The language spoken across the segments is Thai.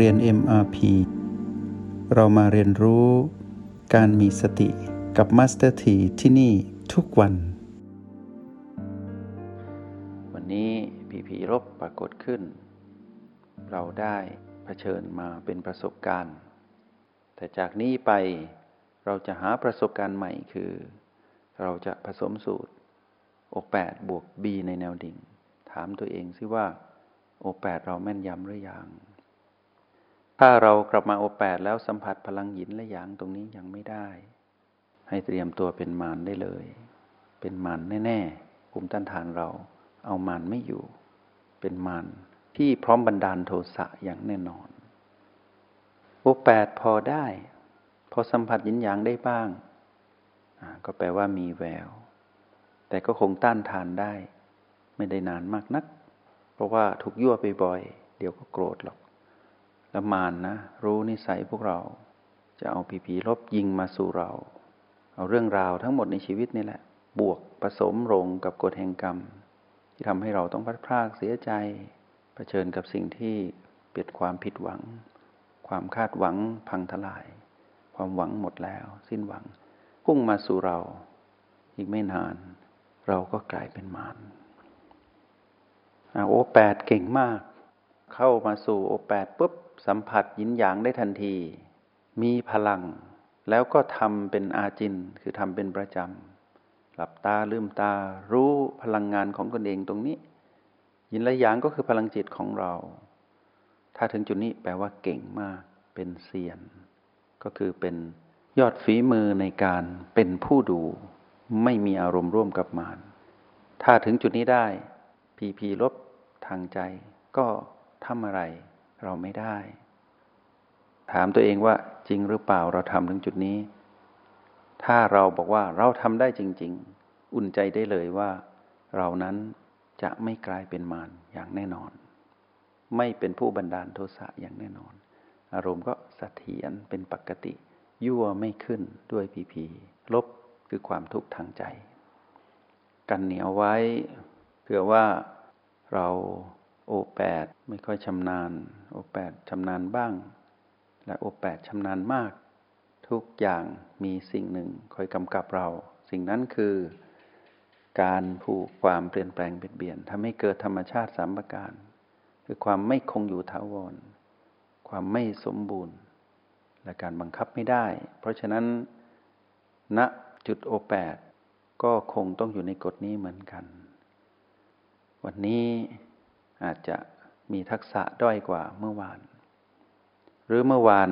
เรียน MRP เรามาเรียนรู้การมีสติกับ Master T ที่ที่นี่ทุกวัน วันนี้ผีผีรบปรากฏขึ้น เราได้เผชิญมาเป็นประสบการณ์ แต่จากนี้ไปเราจะหาประสบการณ์ใหม่คือ เราจะผสมสูตรโอแปดบวก B ในแนวดิ่ง ถามตัวเองซิว่าโอแปดเราแม่นยำหรือยัง ถ้าเรากลับมาโอแปดแล้วสัมผัสพลังหยินและหยางตรงนี้ยังไม่ได้ ให้เตรียมตัวเป็นมารได้เลย เป็นมารแน่ๆภูมิต้านทานเราเอามารไม่อยู่ เป็นมารที่พร้อมบันดาลโทสะอย่างแน่นอนโอแปดพอได้ พอสัมผัสยินหยางได้บ้าง ก็แปลว่ามีแวว แต่ก็คงต้านทานได้ ไม่ได้นานมากนัก เพราะว่าถูกยั่วไปบ่อย เดี๋ยวก็โกรธหรอก ล้วมานนะ รู้นิสัยพวกเรา จะเอาผีผีลบยิงมาสู่เรา เอาเรื่องราวทั้งหมดในชีวิตนี่แหละ บวกผสมลงกับกฎแห่งกรรม ที่ทำให้เราต้องพัดพรากเสียใจเผชิญกับสิ่งที่เปียดความผิดหวัง ความคาดหวังพังทลาย ความหวังหมดแล้ว สิ้นหวัง พุ่งมาสู่เรา อีกไม่นาน เราก็กลายเป็นมารโอแปดเก่งมาก เข้ามาสู่โอแปดปุ๊บสัมผัสยินหยางได้ทันที มีพลัง แล้วก็ทำเป็นอาจิน คือทำเป็นประจำหลับตาลืมตา รู้พลังงานของตนเองตรงนี้ ยินและหยางก็คือพลังจิตของเรา ถ้าถึงจุดนี้แปลว่าเก่งมาก เป็นเซียน ก็คือเป็นยอดฝีมือในการเป็นผู้ดู ไม่มีอารมณ์ร่วมกับมารถ้าถึงจุดนี้ได้พีพีลบทางใจ ก็ ทำอะไรเราไม่ได้ ถามตัวเองว่าจริงหรือเปล่าเราทำถึงจุดนี้ ถ้าเราบอกว่าเราทำได้จริง ๆ อุ่นใจได้เลยว่า เรานั้นจะไม่กลายเป็นมารอย่างแน่นอน ไม่เป็นผู้บันดาลโทสะอย่างแน่นอน อารมณ์ก็สเสถียรเป็นปกติ ยั่วไม่ขึ้นด้วยพีพีลบคือความทุกข์ทางใจ กันเหนียวไว้เผื่อว่าเรา โอแปดไม่ค่อยชำนาญ โอแปดชำนาญบ้าง และโอแปดชำนาญมาก ทุกอย่างมีสิ่งหนึ่งคอยกำกับเรา สิ่งนั้นคือ การผูกความเปลี่ยนแปลงเปลี่ยนทำให้เกิดธรรมชาติสามประการ คือความไม่คงอยู่ถาวร ความไม่สมบูรณ์ และการบังคับไม่ได้ เพราะฉะนั้นณจุดโอแปดก็คงต้องอยู่ในกฎนี้เหมือนกัน วันนี้ อาจจะมีทักษะด้อยกว่าเมื่อวาน หรือเมื่อวาน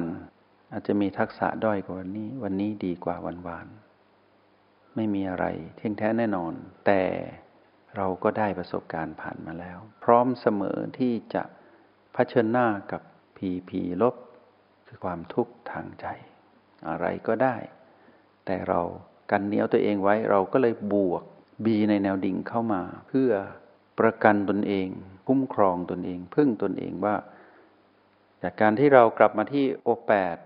อาจจะมีทักษะด้อยกว่าวันนี้ วันนี้ดีกว่าวันวาน ไม่มีอะไรเที่ยงแท้แน่นอน แต่เราก็ได้ประสบการณ์ผ่านมาแล้ว พร้อมเสมอที่จะเผชิญหน้ากับผีผีลบ คือความทุกข์ทางใจ อะไรก็ได้ แต่เรากันเหนียวตัวเองไว้เราก็เลยบวกบีในแนวดิ่งเข้ามา เพื่อประกันตนเอง คุ้มครองตนเอง พึ่งตนเองว่า จากการที่เรากลับมาที่โอแปด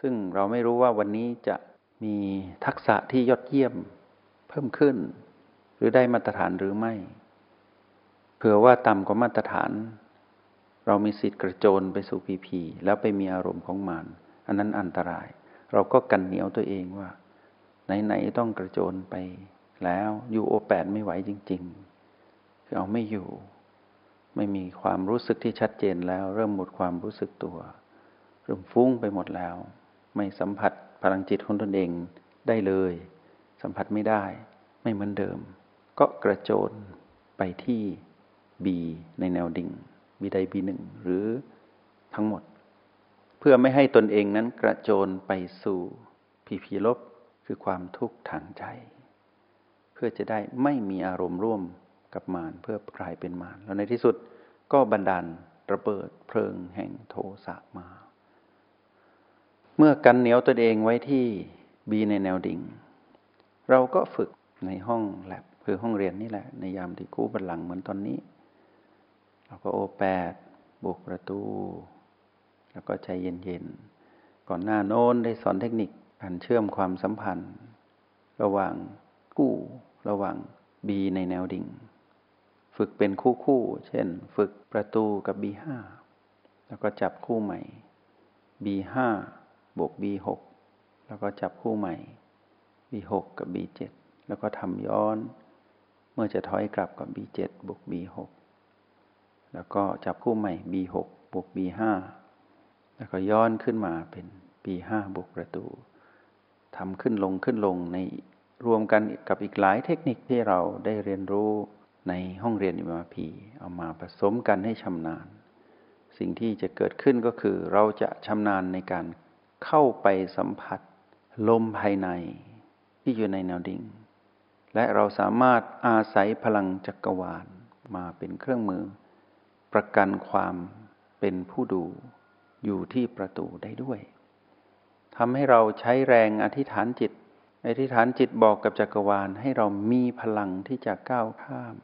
ซึ่งเราไม่รู้ว่าวันนี้จะมีทักษะที่ยอดเยี่ยมเพิ่มขึ้น หรือได้มาตรฐานหรือไม่เผื่อว่าต่ำกว่ามาตรฐาน เรามีสิทธิ์กระโจนไปสู่พีพีแล้วไปมีอารมณ์ของมันอันนั้นอันตราย เราก็กันเหนียวตัวเองว่า ไหนๆต้องกระโจนไปแล้วอยู่โอแปดไม่ไหวจริงๆือเอาไม่อยู่ ไม่มีความรู้สึกที่ชัดเจนแล้ว เริ่มหมดความรู้สึกตัว เริ่มฟุ้งไปหมดแล้ว ไม่สัมผัสพลังจิตของตนเองได้เลย สัมผัสไม่ได้ ไม่เหมือนเดิม ก็กระโจนไปที่บีในแนวดิ่งบีใดบีหนึ่งหรือทั้งหมด เพื่อไม่ให้ตนเองนั้นกระโจนไปสู่ผีผีลบคือความทุกข์ทางใจ เพื่อจะได้ไม่มีอารมณ์ร่วม กับมารเพื่อกลายเป็นมารแล้วในที่สุดก็บันดาลระเบิดเพลิงแห่งโทสะมา เมื่อกันเหนียวตัวเองไว้ที่บีในแนวดิ่ง เราก็ฝึกในห้องแลบคือห้องเรียนนี่แหละ ในยามที่กู้บันหลังเหมือนตอนนี้ เราก็โอแปดบุกประตู แล้วก็ใจเย็นๆ ก่อนหน้าโน้นได้สอนเทคนิคการเชื่อมความสัมพันธ์ ระหว่างกู้ระหว่างบีในแนวดิ่ง ฝึกเป็นคู่คู่เช่น ฝึกประตูกับ B5 แล้วก็จับคู่ใหม่ B5 บวก B6 แล้วก็จับคู่ใหม่ B6 กับ B7 แล้วก็ทำย้อน เมื่อจะถอยกลับกับ B7 บวก B6 แล้วก็จับคู่ใหม่ B6 บวก B5 แล้วก็ย้อนขึ้นมาเป็น B5 บวกประตูทำขึ้นลงขึ้นลงในรวมกันกับอีกหลายเทคนิคที่เราได้เรียนรู้ ในห้องเรียนอิมาพีเอามาผสมกันให้ชำนาญ สิ่งที่จะเกิดขึ้นก็คือเราจะชำนาญในการเข้าไปสัมผัสลมภายในที่อยู่ในแนวดิ่ง และเราสามารถอาศัยพลังจักรวาลมาเป็นเครื่องมือ ประกันความเป็นผู้ดูอยู่ที่ประตูได้ด้วยทำให้เราใช้แรงอธิษฐานจิตอธิษฐานจิตบอกกับจักรวาลให้เรามีพลังที่จะก้าวข้าม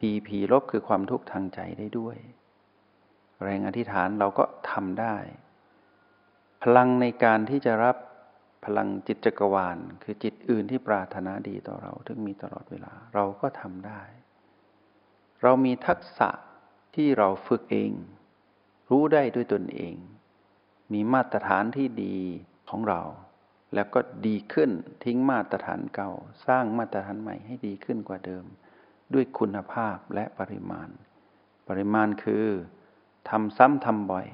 ผีผีลบคือความทุกข์ทางใจได้ด้วย แรงอธิษฐานเราก็ทำได้ พลังในการที่จะรับพลังจิตจักรวาล คือจิตอื่นที่ปรารถนาดีต่อเราถึงมีตลอดเวลาเราก็ทำได้ เรามีทักษะที่เราฝึกเอง รู้ได้ด้วยตนเอง มีมาตรฐานที่ดีของเรา แล้วก็ดีขึ้นทิ้งมาตรฐานเก่า สร้างมาตรฐานใหม่ให้ดีขึ้นกว่าเดิม ด้วยคุณภาพและปริมาณ ปริมาณคือทำซ้ำทำบ่อย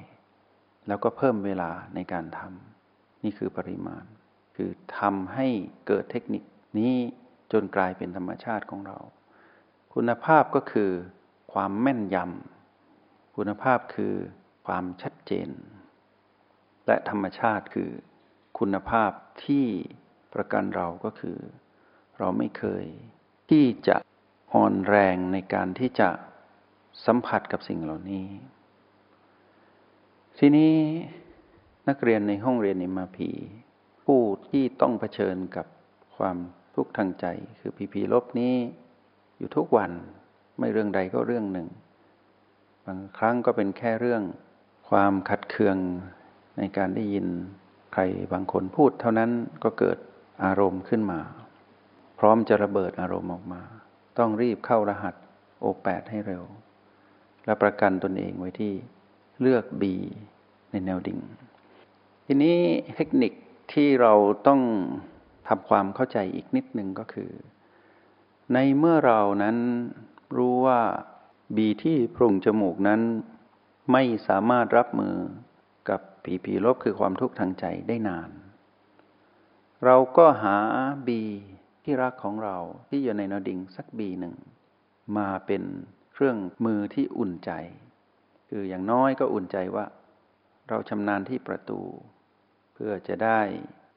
แล้วก็เพิ่มเวลาในการทำนี่คือปริมาณ คือทำให้เกิดเทคนิคนี้จนกลายเป็นธรรมชาติของเรา คุณภาพก็คือความแม่นยำคุณภาพคือความชัดเจน และธรรมชาติคือ คุณภาพที่ประกันเราก็คือ เราไม่เคยที่จะ อ่อนแรงในการที่จะสัมผัสกับสิ่งเหล่านี้ ทีนี้นักเรียนในห้องเรียนในมาพีผู้ที่ต้องเผชิญกับความทุกข์ทางใจ คือพีพีลบนี้ อยู่ทุกวันไม่เรื่องใดก็เรื่องหนึ่ง บางครั้งก็เป็นแค่เรื่องความขัดเคืองในการได้ยินใครบางคนพูดเท่านั้นก็เกิดอารมณ์ขึ้นมา พร้อมจะระเบิดอารมณ์ออกมา ต้องรีบเข้ารหัสโอแปดให้เร็ว และประกันตนเองไว้ที่เลือก B ในแนวดิ่ง ทีนี้เทคนิคที่เราต้องทำความเข้าใจอีกนิดหนึ่งก็คือ ในเมื่อเรานั้นรู้ว่าบีที่โพรงจมูกนั้น ไม่สามารถรับมือกับผีผีลบคือความทุกข์ทางใจได้นาน เราก็หาบี ที่รักของเราที่อยู่ในนอดิงสักบีหนึ่ง มาเป็นเครื่องมือที่อุ่นใจ คืออย่างน้อยก็อุ่นใจว่า เราชำนาญที่ประตู เพื่อจะได้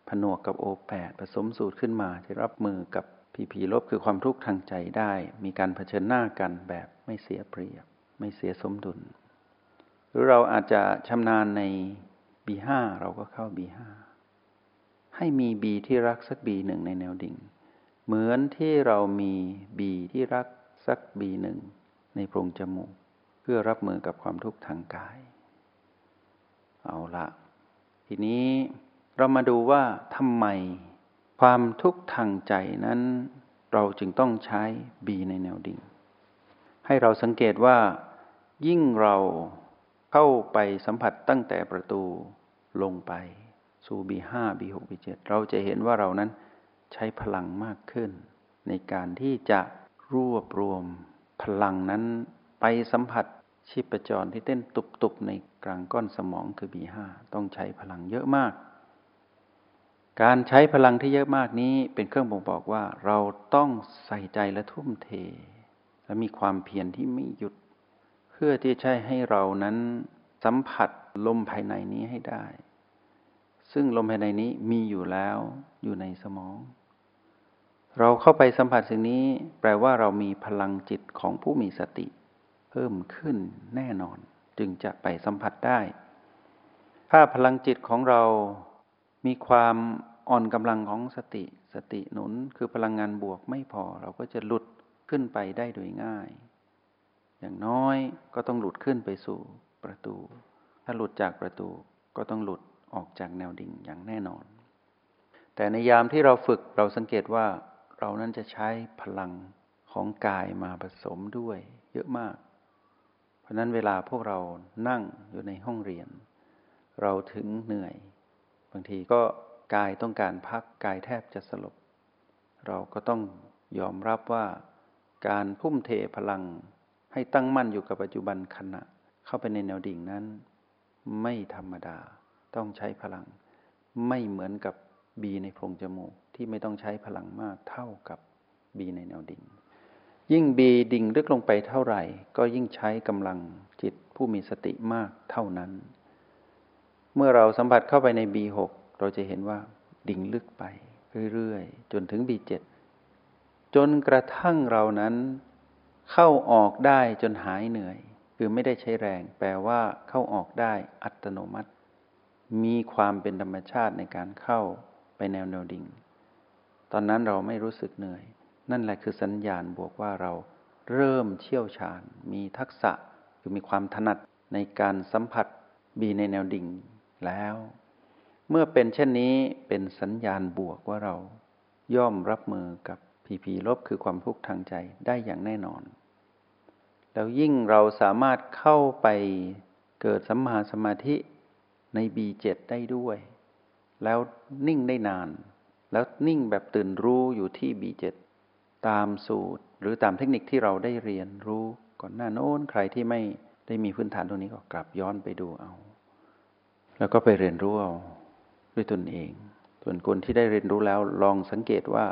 ผนวกกับโอแปดผสมสูตรขึ้นมาที่รับมือกับผีผีลบคือความทุกข์ทางใจได้ มีการเผชิญหน้ากันแบบไม่เสียเปรียบ ไม่เสียสมดุล หรือเราอาจจะชำนาญใน B5 เราก็เข้า B5 ให้มี B ที่รักสัก B หนึ่งในแนวดิ่ง เหมือนที่เรามี B ที่รักสัก B หนึ่งในโพรงจมูก เพื่อรับมือกับความทุกข์ทางกาย เอาละทีนี้เรามาดูว่าทำไมความทุกข์ทางใจนั้น เราจึงต้องใช้ B ในแนวดิ่ง ให้เราสังเกตว่า ยิ่งเราเข้าไปสัมผัสตั้งแต่ประตูลงไปสู่ B5 B6 B7 เราจะเห็นว่าเรานั้น ใช้พลังมากขึ้น ในการที่จะรวบรวมพลังนั้นไปสัมผัสชีพจรที่เต้นตุบๆในกลางก้อนสมองคือ B5 ต้องใช้พลังเยอะมาก การใช้พลังที่เยอะมากนี้เป็นเครื่องบ่งบอกว่าเราต้องใส่ใจและทุ่มเท และมีความเพียรที่ไม่หยุด เพื่อที่จะให้เรานั้นสัมผัสลมภายในนี้ให้ได้ ซึ่งลมภายในนี้มีอยู่แล้วอยู่ในสมอง เราเข้าไปสัมผัสสิ่งนี้ แปลว่าเรามีพลังจิตของผู้มีสติ เพิ่มขึ้นแน่นอน จึงจะไปสัมผัสได้ ถ้าพลังจิตของเรามีความอ่อนกำลังของสติ สติหนุนคือพลังงานบวกไม่พอ เราก็จะหลุดขึ้นไปได้โดยง่าย อย่างน้อยก็ต้องหลุดขึ้นไปสู่ประตู ถ้าหลุดจากประตูก็ต้องหลุดออกจากแนวดิ่งอย่างแน่นอน แต่ในยามที่เราฝึกเราสังเกตว่า เรานั้นจะใช้พลังของกายมาผสมด้วย เยอะมาก เพราะนั้นเวลาพวกเรานั่งอยู่ในห้องเรียน เราถึงเหนื่อย บางทีก็กายต้องการพักกายแทบจะสลบ เราก็ต้องยอมรับว่าการพุ่มเทพลังให้ตั้งมั่นอยู่กับปัจจุบันขณะ เข้าไปในแนวดิ่งนั้น ไม่ธรรมดาต้องใช้พลัง ไม่เหมือนกับบีในโพรงจมูก ที่ไม่ต้องใช้พลังมากเท่ากับบีในแนวดิ่ง ยิ่งบีดิ่งลึกลงไปเท่าไหร่ ก็ยิ่งใช้กำลังจิตผู้มีสติมากเท่านั้น เมื่อเราสัมผัสเข้าไปในบีหกเราจะเห็นว่าดิ่งลึกไปเรื่อยๆ จนถึงบีเจ็ดจนกระทั่งเรานั้นเข้าออกได้จนหายเหนื่อย คือไม่ได้ใช้แรง แปลว่าเข้าออกได้อัตโนมัติ มีความเป็นธรรมชาติในการเข้าไปแนวแนวดิ่ง ตอนนั้นเราไม่รู้สึกเหนื่อย นั่นแหละคือสัญญาณบวกว่าเราเริ่มเชี่ยวชาญ มีทักษะคือมีความถนัดในการสัมผัสบีในแนวดิ่งแล้ว เมื่อเป็นเช่นนี้เป็นสัญญาณบวกว่าเรา ย่อมรับมือกับผีผีลบคือความทุกข์ทางใจได้อย่างแน่นอน แล้วยิ่งเราสามารถเข้าไปเกิดสัมมาสมาธิใน B7 ได้ด้วย แล้วนิ่งได้นาน แล้วนิ่งแบบตื่นรู้อยู่ที่ B7 ตามสูตร หรือตามเทคนิคที่เราได้เรียนรู้ก่อนหน้าโน้นใครที่ไม่ได้มีพื้นฐานตรงนี้ก็กลับย้อนไปดูเอา แล้วก็ไปเรียนรู้เอาด้วยตนเอง ส่วนคนที่ได้เรียนรู้แล้วลองสังเกตว่า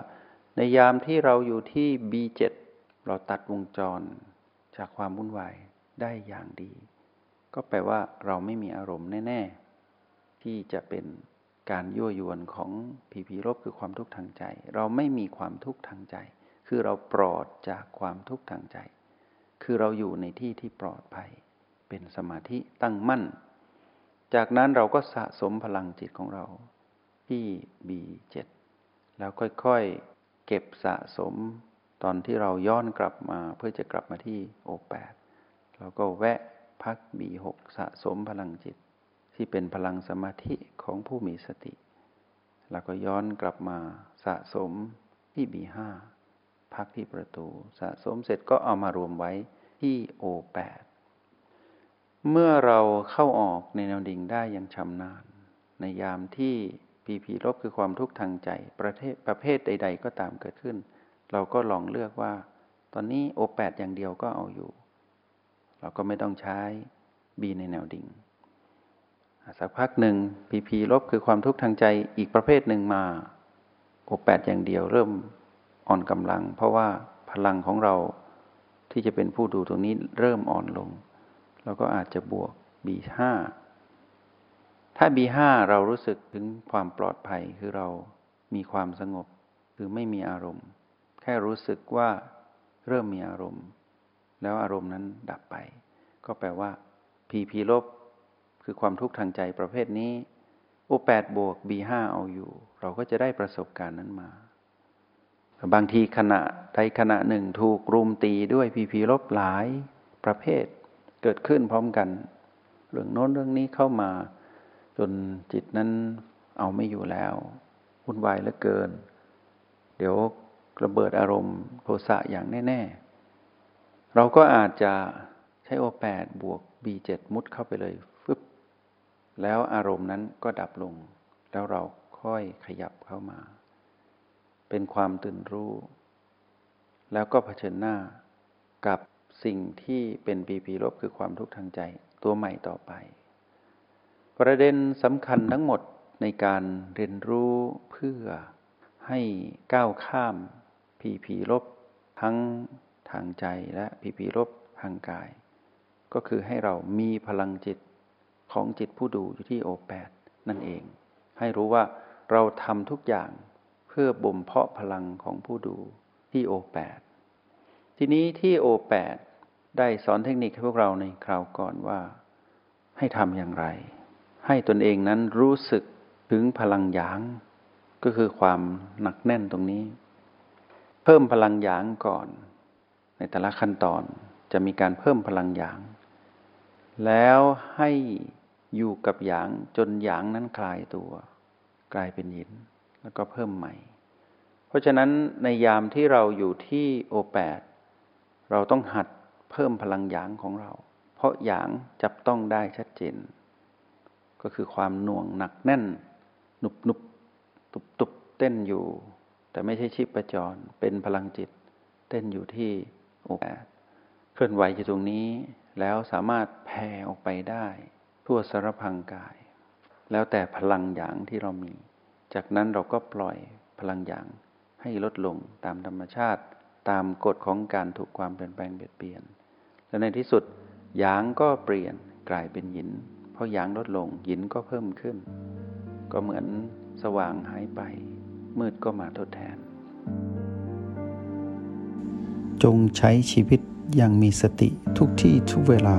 ในยามที่เราอยู่ที่ B7 เราตัดวงจรจากความวุ่นวายได้อย่างดี ก็แปลว่าเราไม่มีอารมณ์แน่ ๆ ที่จะเป็น การยั่วยวนของผีผีรบคือความทุกข์ทางใจ เราไม่มีความทุกข์ทางใจ คือเราปลอดจากความทุกข์ทางใจ คือเราอยู่ในที่ที่ปลอดภัย เป็นสมาธิตั้งมั่น จากนั้นเราก็สะสมพลังจิตของเราที่ B7 แล้วค่อยๆเก็บสะสมตอนที่เราย้อนกลับมาเพื่อจะกลับมาที่ O8 เราก็แวะพัก B6 สะสมพลังจิต ที่เป็นพลังสมาธิของผู้มีสติ แล้วก็ย้อนกลับมาสะสมที่ B5 พักที่ประตู สะสมเสร็จก็เอามารวมไว้ที่โอแปดเมื่อเราเข้าออกในแนวดิ่งได้อย่างชำนาญ ในยามที่ปีผีลบคือความทุกข์ทางใจประเทศประเภทใด ๆ ก็ตามเกิดขึ้น เราก็ลองเลือกว่า ตอนนี้โอแปดอย่างเดียวก็เอาอยู่ เราก็ไม่ต้องใช้บีในแนวดิ่ง สักพักหนึ่งพีพีลบคือความทุกข์ทางใจอีกประเภทหนึ่งมาโอแปดอย่างเดียวเริ่มอ่อนกำลัง เพราะว่าพลังของเราที่จะเป็นผู้ดูตรงนี้เริ่มอ่อนลง เราก็อาจจะบวก B5 ถ้า B5 เรารู้สึกถึงความปลอดภัยคือเรามีความสงบ คือไม่มีอารมณ์ แค่รู้สึกว่าเริ่มมีอารมณ์ แล้วอารมณ์นั้นดับไป ก็แปลว่า PP ลบ คือความทุกข์ทางใจประเภทนี้ O8 บวก B5 เอาอยู่ เราก็จะได้ประสบการณ์นั้นมา บางทีขณะใดขณะหนึ่งถูกรุมตีด้วยพีพีลบหลายประเภทเกิดขึ้นพร้อมกัน เรื่องโน้นเรื่องนี้เข้ามา จนจิตนั้นเอาไม่อยู่แล้ววุ่นวายเหลือเกิน เดี๋ยวระเบิดอารมณ์โทสะอย่างแน่ ๆ เราก็อาจจะใช้โอแปดบวกบีเจ็ดมุดเข้าไปเลย แล้วอารมณ์นั้นก็ดับลง แล้วเราค่อยขยับเข้ามา เป็นความตื่นรู้ แล้วก็เผชิญหน้ากับสิ่งที่เป็นปีปีลบคือความทุกข์ทางใจตัวใหม่ต่อไป ประเด็นสำคัญทั้งหมดในการเรียนรู้เพื่อให้ก้าวข้ามผีผีลบทั้งทางใจและผีผีลบทางกาย ก็คือให้เรามีพลังจิต ของจิตผู้ดูอยู่ที่โอแปดนั่นเอง ให้รู้ว่าเราทำทุกอย่างเพื่อบ่มเพาะพลังของผู้ดูที่โอแปดทีนี้ที่โอแปดได้สอนเทคนิคให้พวกเราในคราวก่อนว่า ให้ทำอย่างไร ให้ตนเองนั้นรู้สึกถึงพลังหยาง ก็คือความหนักแน่นตรงนี้ เพิ่มพลังหยางก่อน ในแต่ละขั้นตอนจะมีการเพิ่มพลังหยาง แล้วให้ อยู่กับหยางจนหยางนั้นคลายตัว กลายเป็นหินแล้วก็เพิ่มใหม่ เพราะฉะนั้นในยามที่เราอยู่ที่โอแปดเราต้องหัดเพิ่มพลังหยางของเรา เพราะหยางจับต้องได้ชัดเจน ก็คือความหน่วงหนักแน่น หนุบหนุบตุบตุบเต้นอยู่ แต่ไม่ใช่ชีพประจร เป็นพลังจิต เต้นอยู่ที่โอกเคลื่อนไหวอยู่ตรงนี้แล้วสามารถแผ่ออกไปได้ ทั่วสารพังกาย แล้วแต่พลังหยางที่เรามี จากนั้นเราก็ปล่อยพลังหยางให้ลดลงตามธรรมชาติตามกฎของการถูกความเปลี่ยนแปลงเบียดเบียน และในที่สุดหยางก็เปลี่ยนกลายเป็นหิน เพราะหยางลดลงหินก็เพิ่มขึ้น ก็เหมือนสว่างหายไป มืดก็มาทดแทน จงใช้ชีวิตอย่างมีสติทุกที่ทุกเวลา